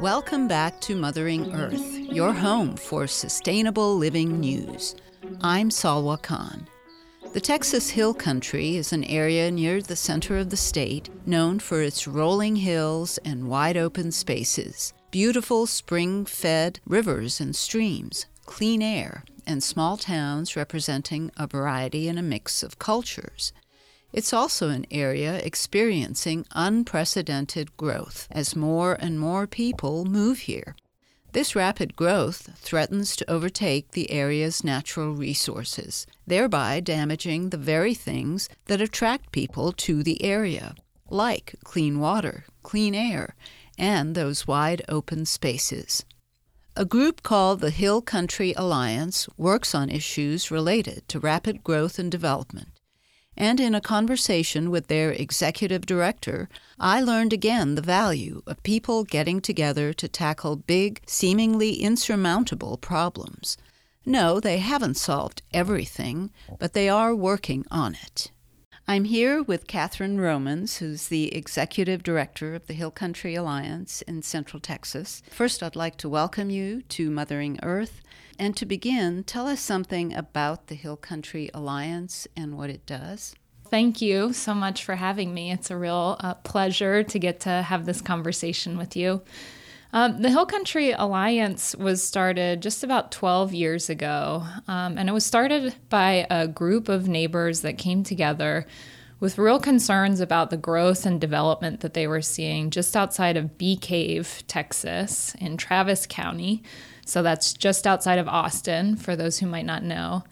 Welcome back to Mothering Earth, your home for sustainable living news. I'm Salwa Khan. The Texas Hill Country is an area near the center of the state known for its rolling hills and wide open spaces, beautiful spring fed rivers and streams, clean air, and small towns representing a variety and a mix of cultures. It's also an area experiencing unprecedented growth as more and more people move here. This rapid growth threatens to overtake the area's natural resources, thereby damaging the very things that attract people to the area, like clean water, clean air, and those wide open spaces. A group called the Hill Country Alliance works on issues related to rapid growth and development and in a conversation with their executive director, I learned again the value of people getting together to tackle big, seemingly insurmountable problems. No, they haven't solved everything, but they are working on it. I'm here with Catherine Romans, who's the executive director of the Hill Country Alliance in Central Texas. First, I'd like to welcome you to Mothering Earth and to begin, tell us something about the Hill Country Alliance and what it does. Thank you so much for having me. It's a real uh, pleasure to get to have this conversation with you. Um, the Hill Country Alliance was started just about 12 years ago, um, and it was started by a group of neighbors that came together with real concerns about the growth and development that they were seeing just outside of Bee Cave, Texas, in Travis County. So that's just outside of Austin, for those who might not know.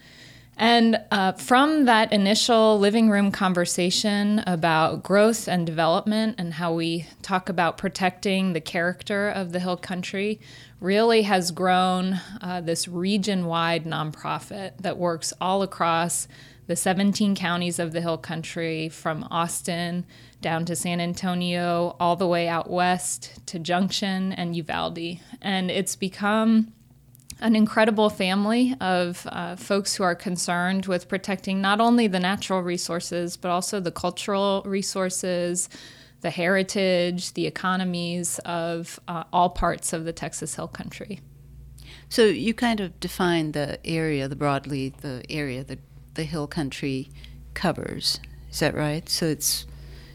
And uh, from that initial living room conversation about growth and development and how we talk about protecting the character of the Hill Country, really has grown uh, this region wide nonprofit that works all across the 17 counties of the Hill Country from Austin down to San Antonio, all the way out west to Junction and Uvalde. And it's become an incredible family of uh, folks who are concerned with protecting not only the natural resources, but also the cultural resources, the heritage, the economies of uh, all parts of the Texas Hill Country. So you kind of define the area, the broadly the area that the Hill Country covers. Is that right? So it's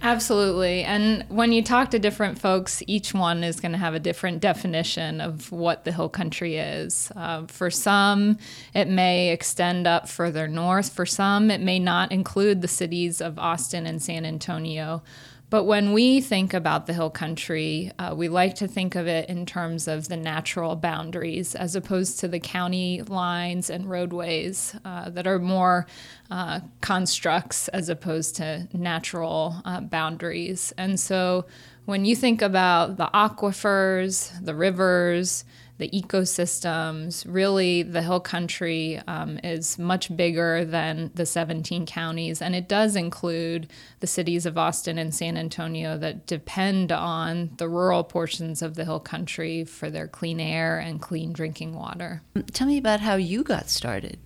Absolutely. And when you talk to different folks, each one is going to have a different definition of what the hill country is. Uh, for some, it may extend up further north. For some, it may not include the cities of Austin and San Antonio. But when we think about the hill country, uh, we like to think of it in terms of the natural boundaries as opposed to the county lines and roadways uh, that are more uh, constructs as opposed to natural uh, boundaries. And so when you think about the aquifers, the rivers, the ecosystems. Really, the Hill Country um, is much bigger than the 17 counties, and it does include the cities of Austin and San Antonio that depend on the rural portions of the Hill Country for their clean air and clean drinking water. Tell me about how you got started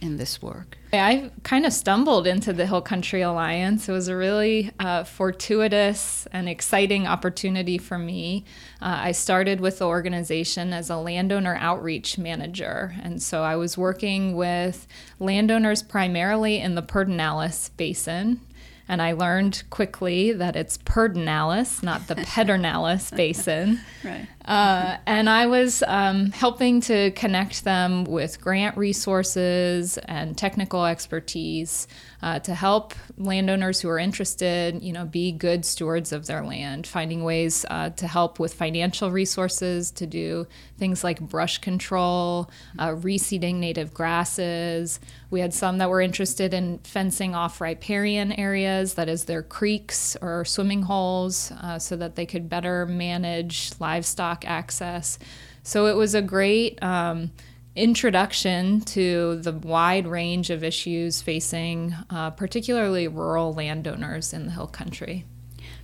in this work? I kind of stumbled into the Hill Country Alliance. It was a really uh, fortuitous and exciting opportunity for me. Uh, I started with the organization as a landowner outreach manager. And so I was working with landowners primarily in the Pedernales Basin. And I learned quickly that it's Pedernales, not the Pedernales Basin. Right. Uh, and I was um, helping to connect them with grant resources and technical expertise uh, to help landowners who are interested, you know, be good stewards of their land, finding ways uh, to help with financial resources to do things like brush control, uh, reseeding native grasses. We had some that were interested in fencing off riparian areas, that is, their creeks or swimming holes, uh, so that they could better manage livestock access. So it was a great um, introduction to the wide range of issues facing uh, particularly rural landowners in the Hill Country.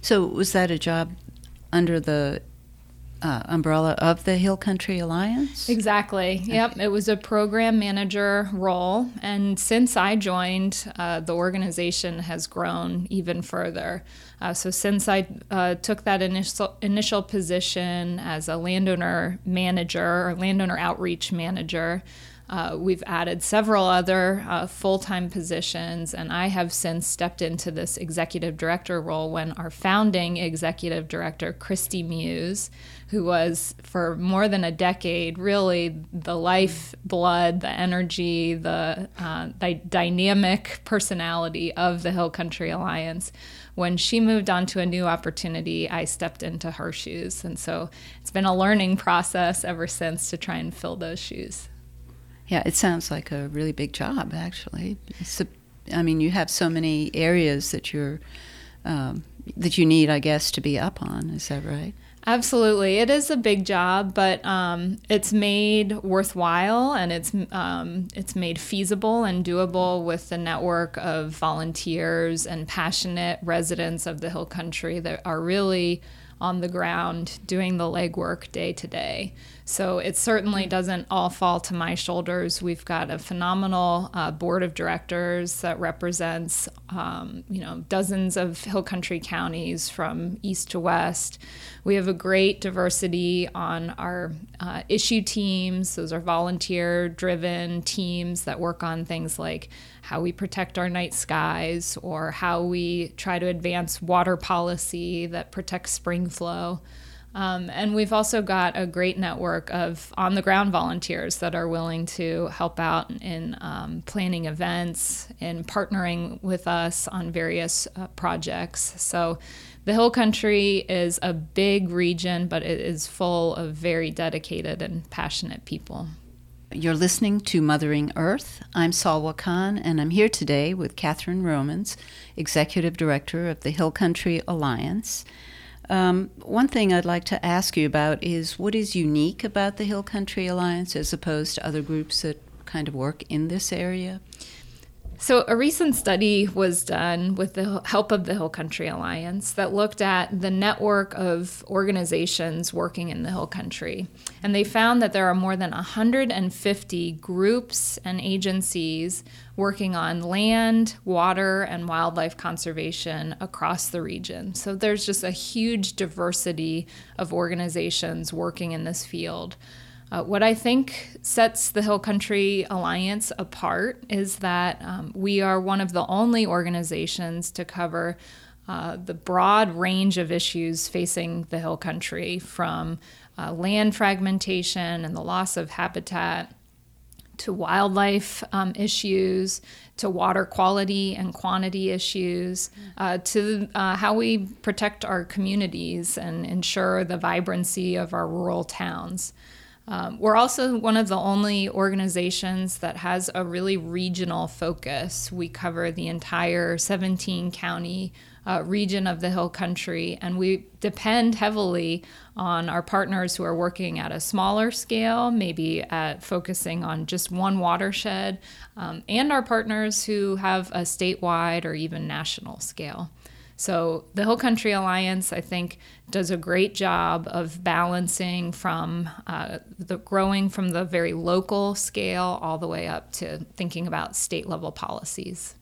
So was that a job under the uh, umbrella of the Hill Country Alliance? Exactly. Yep. It was a program manager role. And since I joined, uh, the organization has grown even further. Uh, so since I uh, took that initial, initial position as a landowner manager or landowner outreach manager, uh, we've added several other uh, full time positions, and I have since stepped into this executive director role when our founding executive director, Christy Muse, who was for more than a decade really the life blood, the energy, the, uh, the dynamic personality of the Hill Country Alliance. When she moved on to a new opportunity, I stepped into her shoes. And so it's been a learning process ever since to try and fill those shoes. Yeah, it sounds like a really big job, actually. A, I mean, you have so many areas that you're um, that you need, I guess, to be up on. Is that right? Absolutely, it is a big job, but um, it's made worthwhile and it's um, it's made feasible and doable with the network of volunteers and passionate residents of the Hill Country that are really on the ground doing the legwork day to day. So it certainly doesn't all fall to my shoulders. We've got a phenomenal uh, board of directors that represents, um, you know, dozens of hill country counties from east to west. We have a great diversity on our uh, issue teams. Those are volunteer-driven teams that work on things like how we protect our night skies or how we try to advance water policy that protects spring flow. Um, and we've also got a great network of on the ground volunteers that are willing to help out in um, planning events and partnering with us on various uh, projects. So the Hill Country is a big region, but it is full of very dedicated and passionate people. You're listening to Mothering Earth. I'm Salwa Khan, and I'm here today with Catherine Romans, Executive Director of the Hill Country Alliance. Um, one thing I'd like to ask you about is what is unique about the Hill Country Alliance as opposed to other groups that kind of work in this area? So, a recent study was done with the help of the Hill Country Alliance that looked at the network of organizations working in the Hill Country. And they found that there are more than 150 groups and agencies working on land, water, and wildlife conservation across the region. So, there's just a huge diversity of organizations working in this field. Uh, what I think sets the Hill Country Alliance apart is that um, we are one of the only organizations to cover uh, the broad range of issues facing the Hill Country from uh, land fragmentation and the loss of habitat to wildlife um, issues, to water quality and quantity issues, uh, to uh, how we protect our communities and ensure the vibrancy of our rural towns. Um, we're also one of the only organizations that has a really regional focus. We cover the entire 17 county uh, region of the Hill Country, and we depend heavily on our partners who are working at a smaller scale, maybe at focusing on just one watershed, um, and our partners who have a statewide or even national scale. So the Hill Country Alliance, I think, does a great job of balancing from uh, the growing from the very local scale all the way up to thinking about state level policies.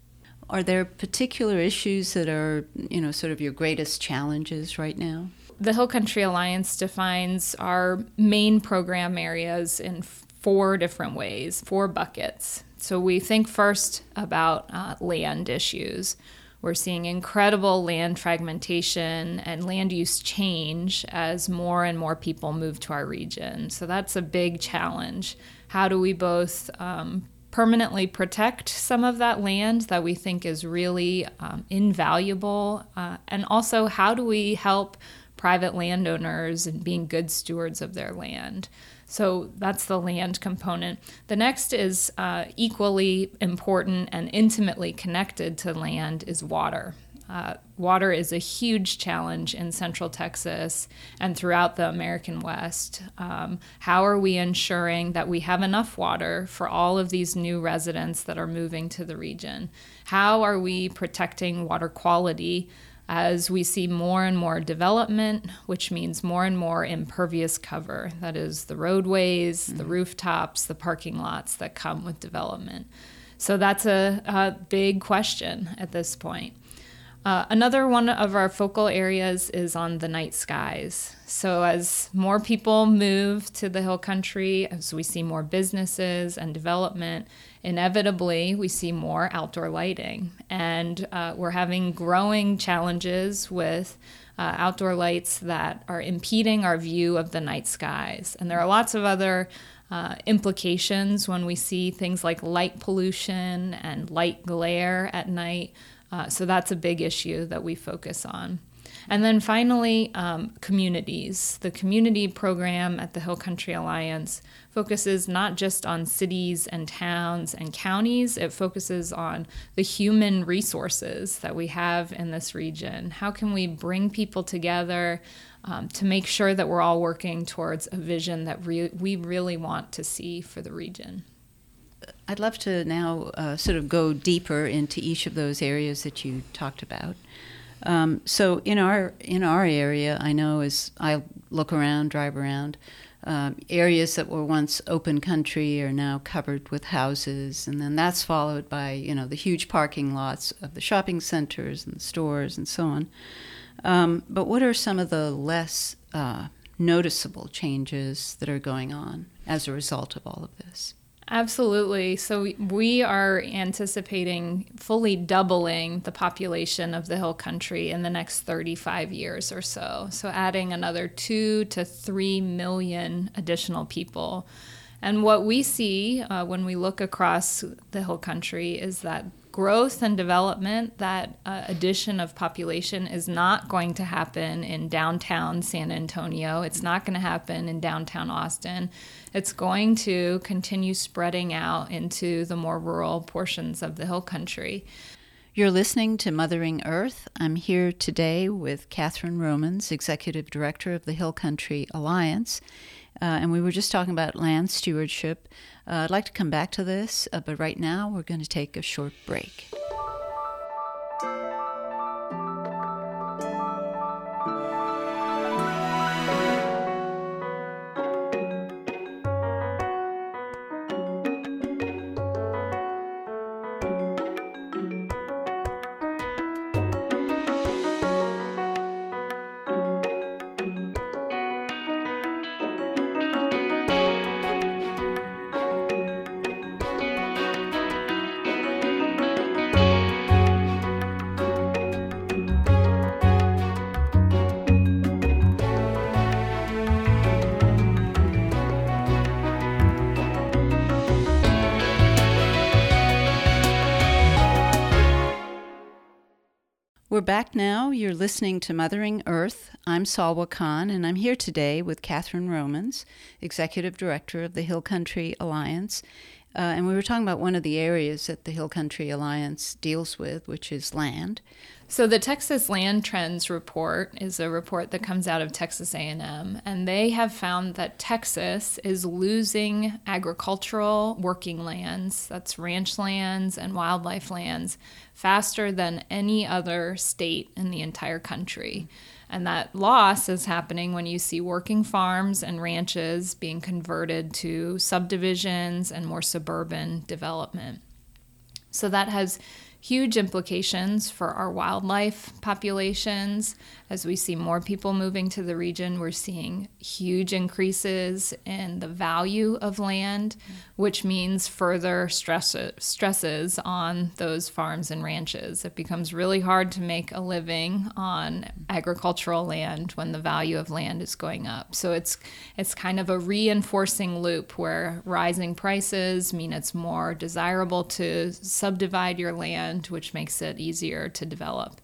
Are there particular issues that are, you know, sort of your greatest challenges right now? The Hill Country Alliance defines our main program areas in four different ways, four buckets. So we think first about uh, land issues we're seeing incredible land fragmentation and land use change as more and more people move to our region. So that's a big challenge. How do we both um, permanently protect some of that land that we think is really um, invaluable? Uh, and also, how do we help private landowners and being good stewards of their land? So that's the land component. The next is uh, equally important and intimately connected to land is water. Uh, water is a huge challenge in central Texas and throughout the American West. Um, how are we ensuring that we have enough water for all of these new residents that are moving to the region? How are we protecting water quality? As we see more and more development, which means more and more impervious cover. That is, the roadways, mm-hmm. the rooftops, the parking lots that come with development. So that's a, a big question at this point. Uh, another one of our focal areas is on the night skies. So, as more people move to the hill country, as we see more businesses and development, inevitably we see more outdoor lighting. And uh, we're having growing challenges with uh, outdoor lights that are impeding our view of the night skies. And there are lots of other uh, implications when we see things like light pollution and light glare at night. Uh, so that's a big issue that we focus on. And then finally, um, communities. The community program at the Hill Country Alliance focuses not just on cities and towns and counties, it focuses on the human resources that we have in this region. How can we bring people together um, to make sure that we're all working towards a vision that re- we really want to see for the region? I'd love to now uh, sort of go deeper into each of those areas that you talked about. Um, so in our in our area, I know as I look around, drive around, um, areas that were once open country are now covered with houses, and then that's followed by you know the huge parking lots of the shopping centers and the stores and so on. Um, but what are some of the less uh, noticeable changes that are going on as a result of all of this? Absolutely. So we are anticipating fully doubling the population of the hill country in the next 35 years or so. So adding another 2 to 3 million additional people. And what we see uh, when we look across the hill country is that growth and development, that uh, addition of population is not going to happen in downtown San Antonio. It's not going to happen in downtown Austin. It's going to continue spreading out into the more rural portions of the hill country. You're listening to Mothering Earth. I'm here today with Catherine Romans, Executive Director of the Hill Country Alliance. Uh, and we were just talking about land stewardship. Uh, I'd like to come back to this, uh, but right now we're going to take a short break. We're back now. You're listening to Mothering Earth. I'm Salwa Khan, and I'm here today with Catherine Romans, Executive Director of the Hill Country Alliance. Uh, and we were talking about one of the areas that the Hill Country Alliance deals with, which is land. So the Texas Land Trends report is a report that comes out of Texas A&M and they have found that Texas is losing agricultural working lands, that's ranch lands and wildlife lands, faster than any other state in the entire country. And that loss is happening when you see working farms and ranches being converted to subdivisions and more suburban development. So that has huge implications for our wildlife populations. As we see more people moving to the region, we're seeing huge increases in the value of land, which means further stress, stresses on those farms and ranches. It becomes really hard to make a living on agricultural land when the value of land is going up. So it's it's kind of a reinforcing loop where rising prices mean it's more desirable to subdivide your land which makes it easier to develop.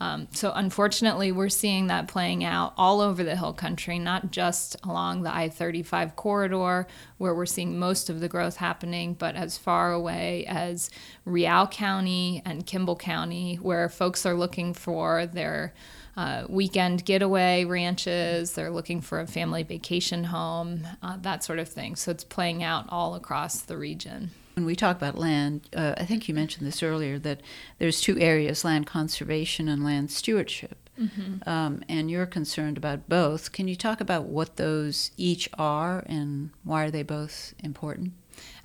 Um, so, unfortunately, we're seeing that playing out all over the hill country, not just along the I 35 corridor, where we're seeing most of the growth happening, but as far away as Real County and Kimble County, where folks are looking for their uh, weekend getaway ranches, they're looking for a family vacation home, uh, that sort of thing. So, it's playing out all across the region. When we talk about land, uh, I think you mentioned this earlier that there's two areas land conservation and land stewardship. Mm-hmm. Um, and you're concerned about both. Can you talk about what those each are and why are they both important?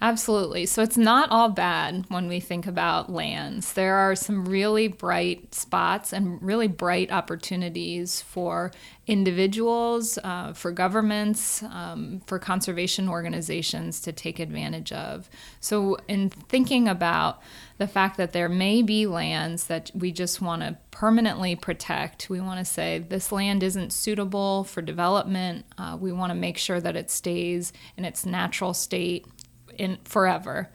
Absolutely. So it's not all bad when we think about lands. There are some really bright spots and really bright opportunities for individuals, uh, for governments, um, for conservation organizations to take advantage of. So, in thinking about the fact that there may be lands that we just want to permanently protect, we want to say this land isn't suitable for development. Uh, we want to make sure that it stays in its natural state in forever.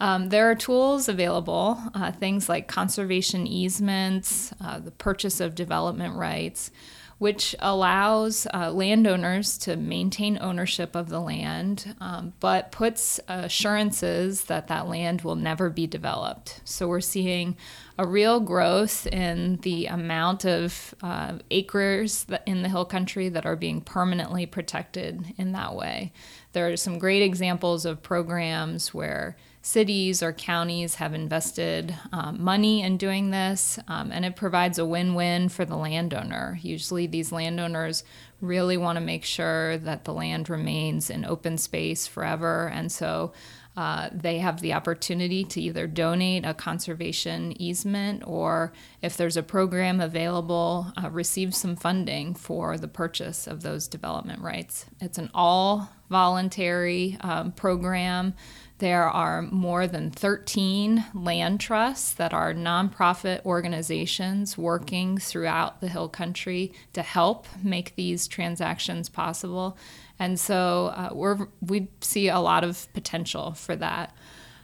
Um, there are tools available, uh, things like conservation easements, uh, the purchase of development rights, which allows uh, landowners to maintain ownership of the land, um, but puts assurances that that land will never be developed. So we're seeing a real growth in the amount of uh, acres in the hill country that are being permanently protected in that way. There are some great examples of programs where cities or counties have invested um, money in doing this, um, and it provides a win win for the landowner. Usually, these landowners really want to make sure that the land remains in open space forever, and so uh, they have the opportunity to either donate a conservation easement or, if there's a program available, uh, receive some funding for the purchase of those development rights. It's an all voluntary um, program. There are more than 13 land trusts that are nonprofit organizations working throughout the Hill Country to help make these transactions possible. And so uh, we're, we see a lot of potential for that.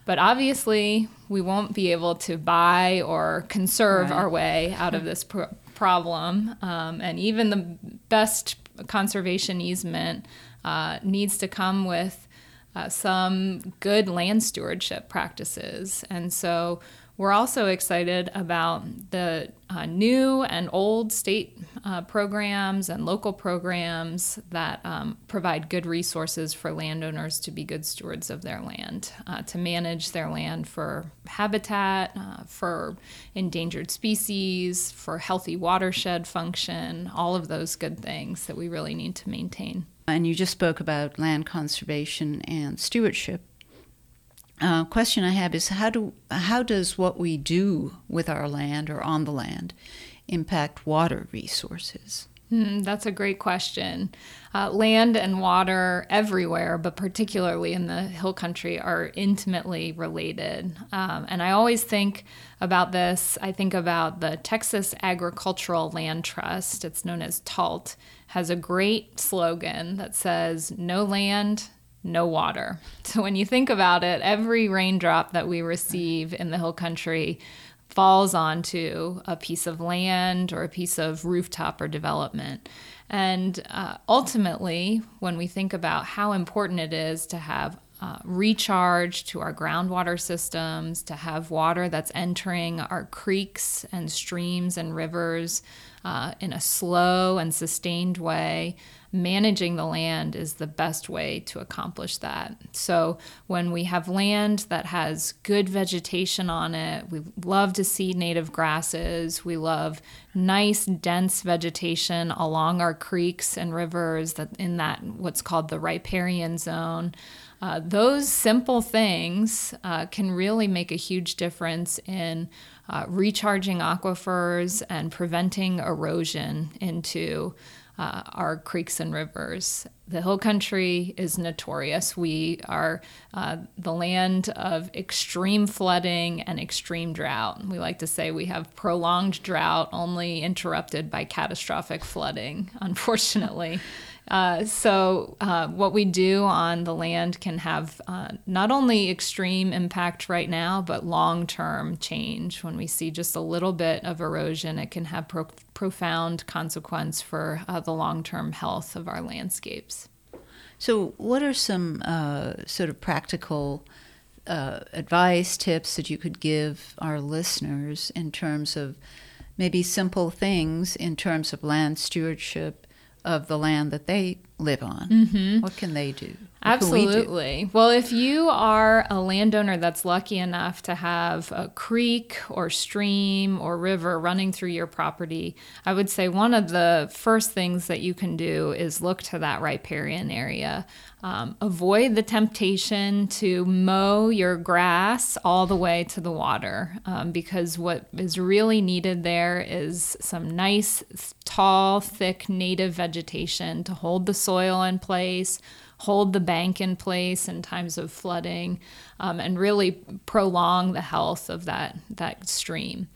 But obviously, we won't be able to buy or conserve right. our way out of this pro- problem. Um, and even the best conservation easement uh, needs to come with uh, some good land stewardship practices. And so we're also excited about the uh, new and old state uh, programs and local programs that um, provide good resources for landowners to be good stewards of their land, uh, to manage their land for habitat, uh, for endangered species, for healthy watershed function, all of those good things that we really need to maintain. And you just spoke about land conservation and stewardship. Uh, question I have is how do how does what we do with our land or on the land impact water resources? Mm, that's a great question. Uh, land and water everywhere, but particularly in the hill country, are intimately related. Um, and I always think about this. I think about the Texas Agricultural Land Trust. It's known as TALT has a great slogan that says, No land, no water. So when you think about it, every raindrop that we receive in the hill country falls onto a piece of land or a piece of rooftop or development. And uh, ultimately, when we think about how important it is to have uh, recharge to our groundwater systems, to have water that's entering our creeks and streams and rivers uh, in a slow and sustained way, managing the land is the best way to accomplish that. So, when we have land that has good vegetation on it, we love to see native grasses. We love nice, dense vegetation along our creeks and rivers that in that what's called the riparian zone. Uh, those simple things uh, can really make a huge difference in uh, recharging aquifers and preventing erosion into uh, our creeks and rivers. The hill country is notorious. We are uh, the land of extreme flooding and extreme drought. We like to say we have prolonged drought, only interrupted by catastrophic flooding, unfortunately. Uh, so, uh, what we do on the land can have uh, not only extreme impact right now, but long term change. When we see just a little bit of erosion, it can have pro- profound consequence for uh, the long term health of our landscapes. So, what are some uh, sort of practical advice, tips that you could give our listeners in terms of maybe simple things in terms of land stewardship? Of the land that they live on. Mm-hmm. What can they do? What Absolutely. We well, if you are a landowner that's lucky enough to have a creek or stream or river running through your property, I would say one of the first things that you can do is look to that riparian area. Um, avoid the temptation to mow your grass all the way to the water um, because what is really needed there is some nice, tall, thick native vegetation to hold the soil in place hold the bank in place in times of flooding, um, and really prolong the health of that, that stream.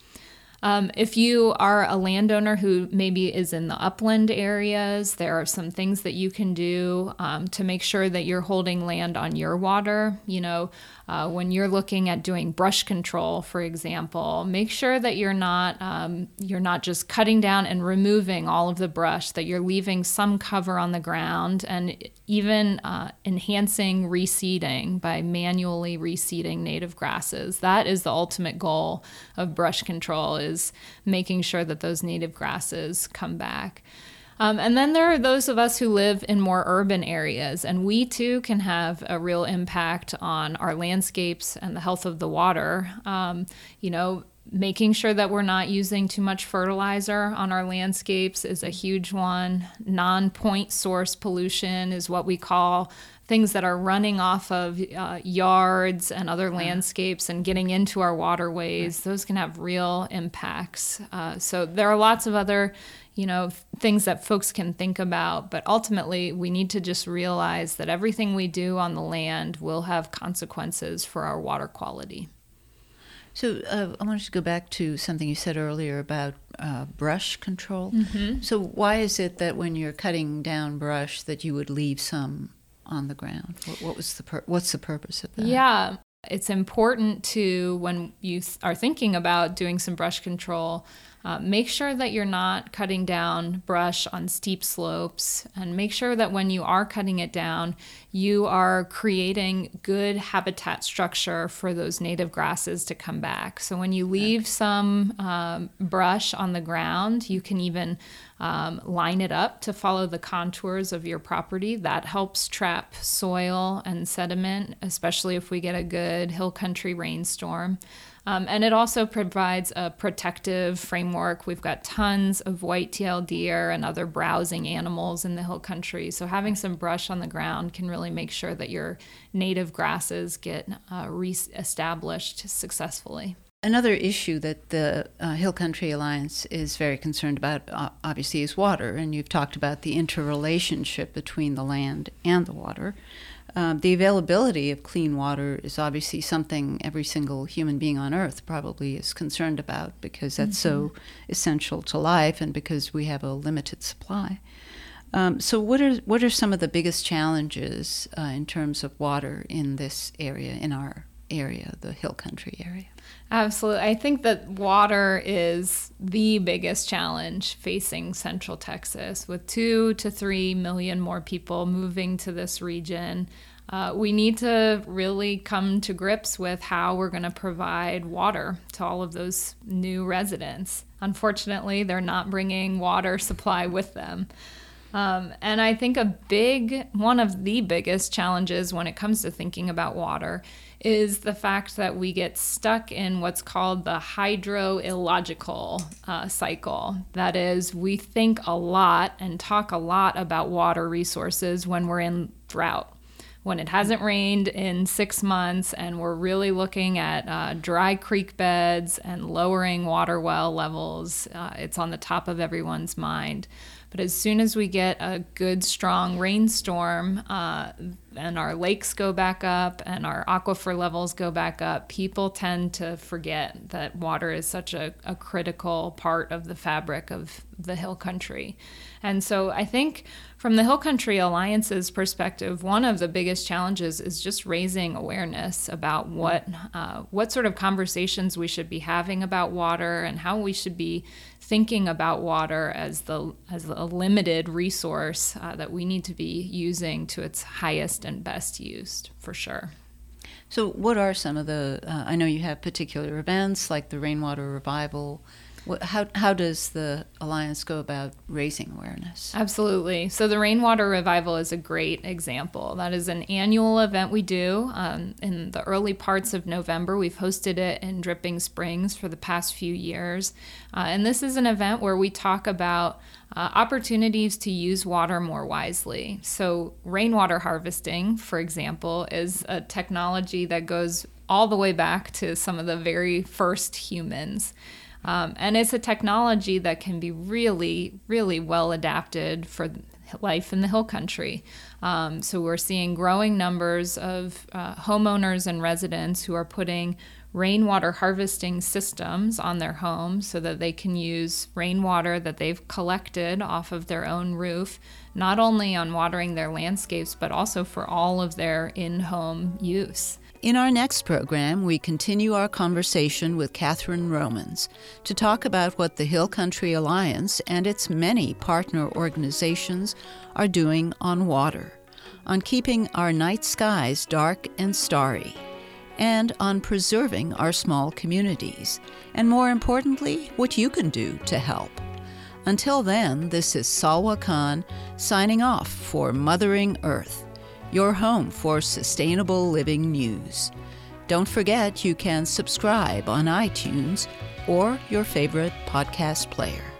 Um, if you are a landowner who maybe is in the upland areas, there are some things that you can do um, to make sure that you're holding land on your water. You know, uh, when you're looking at doing brush control, for example, make sure that you're not um, you're not just cutting down and removing all of the brush. That you're leaving some cover on the ground and even uh, enhancing reseeding by manually reseeding native grasses. That is the ultimate goal of brush control: is making sure that those native grasses come back. Um, and then there are those of us who live in more urban areas, and we too can have a real impact on our landscapes and the health of the water. Um, you know, making sure that we're not using too much fertilizer on our landscapes is a huge one. Non point source pollution is what we call things that are running off of uh, yards and other landscapes and getting into our waterways. Those can have real impacts. Uh, so there are lots of other you know, things that folks can think about. But ultimately, we need to just realize that everything we do on the land will have consequences for our water quality. So uh, I wanted to go back to something you said earlier about uh, brush control. Mm-hmm. So why is it that when you're cutting down brush that you would leave some on the ground? What, what was the pur- what's the purpose of that? Yeah, it's important to when you are thinking about doing some brush control uh, make sure that you're not cutting down brush on steep slopes, and make sure that when you are cutting it down, you are creating good habitat structure for those native grasses to come back. So when you leave some um, brush on the ground, you can even um, line it up to follow the contours of your property. That helps trap soil and sediment, especially if we get a good hill country rainstorm. Um, and it also provides a protective framework. We've got tons of white-tailed deer and other browsing animals in the hill country. So having some brush on the ground can really make sure that your native grasses get uh, re-established successfully. Another issue that the uh, Hill Country Alliance is very concerned about, uh, obviously, is water. And you've talked about the interrelationship between the land and the water. Um, the availability of clean water is obviously something every single human being on earth probably is concerned about because that's mm-hmm. so essential to life and because we have a limited supply. Um, so, what are what are some of the biggest challenges uh, in terms of water in this area, in our area, the hill country area? Absolutely. I think that water is the biggest challenge facing Central Texas. With two to three million more people moving to this region, uh, we need to really come to grips with how we're going to provide water to all of those new residents. Unfortunately, they're not bringing water supply with them. Um, and I think a big, one of the biggest challenges when it comes to thinking about water is the fact that we get stuck in what's called the hydroillogical uh, cycle. That is, we think a lot and talk a lot about water resources when we're in drought. When it hasn't rained in six months, and we're really looking at uh, dry creek beds and lowering water well levels, uh, it's on the top of everyone's mind. But as soon as we get a good, strong rainstorm uh, and our lakes go back up and our aquifer levels go back up, people tend to forget that water is such a, a critical part of the fabric of the hill country. And so I think from the Hill Country Alliance's perspective, one of the biggest challenges is just raising awareness about what uh, what sort of conversations we should be having about water and how we should be thinking about water as the as a limited resource uh, that we need to be using to its highest and best use for sure. So, what are some of the? Uh, I know you have particular events like the Rainwater Revival How, how does the Alliance go about raising awareness? Absolutely. So, the Rainwater Revival is a great example. That is an annual event we do um, in the early parts of November. We've hosted it in Dripping Springs for the past few years. Uh, and this is an event where we talk about uh, opportunities to use water more wisely. So, rainwater harvesting, for example, is a technology that goes all the way back to some of the very first humans. Um, and it's a technology that can be really, really well adapted for life in the hill country. Um, so we're seeing growing numbers of uh, homeowners and residents who are putting rainwater harvesting systems on their homes so that they can use rainwater that they've collected off of their own roof, not only on watering their landscapes, but also for all of their in home use. In our next program, we continue our conversation with Catherine Romans to talk about what the Hill Country Alliance and its many partner organizations are doing on water, on keeping our night skies dark and starry and on preserving our small communities, and more importantly, what you can do to help. Until then, this is Salwa Khan signing off for Mothering Earth, your home for sustainable living news. Don't forget you can subscribe on iTunes or your favorite podcast player.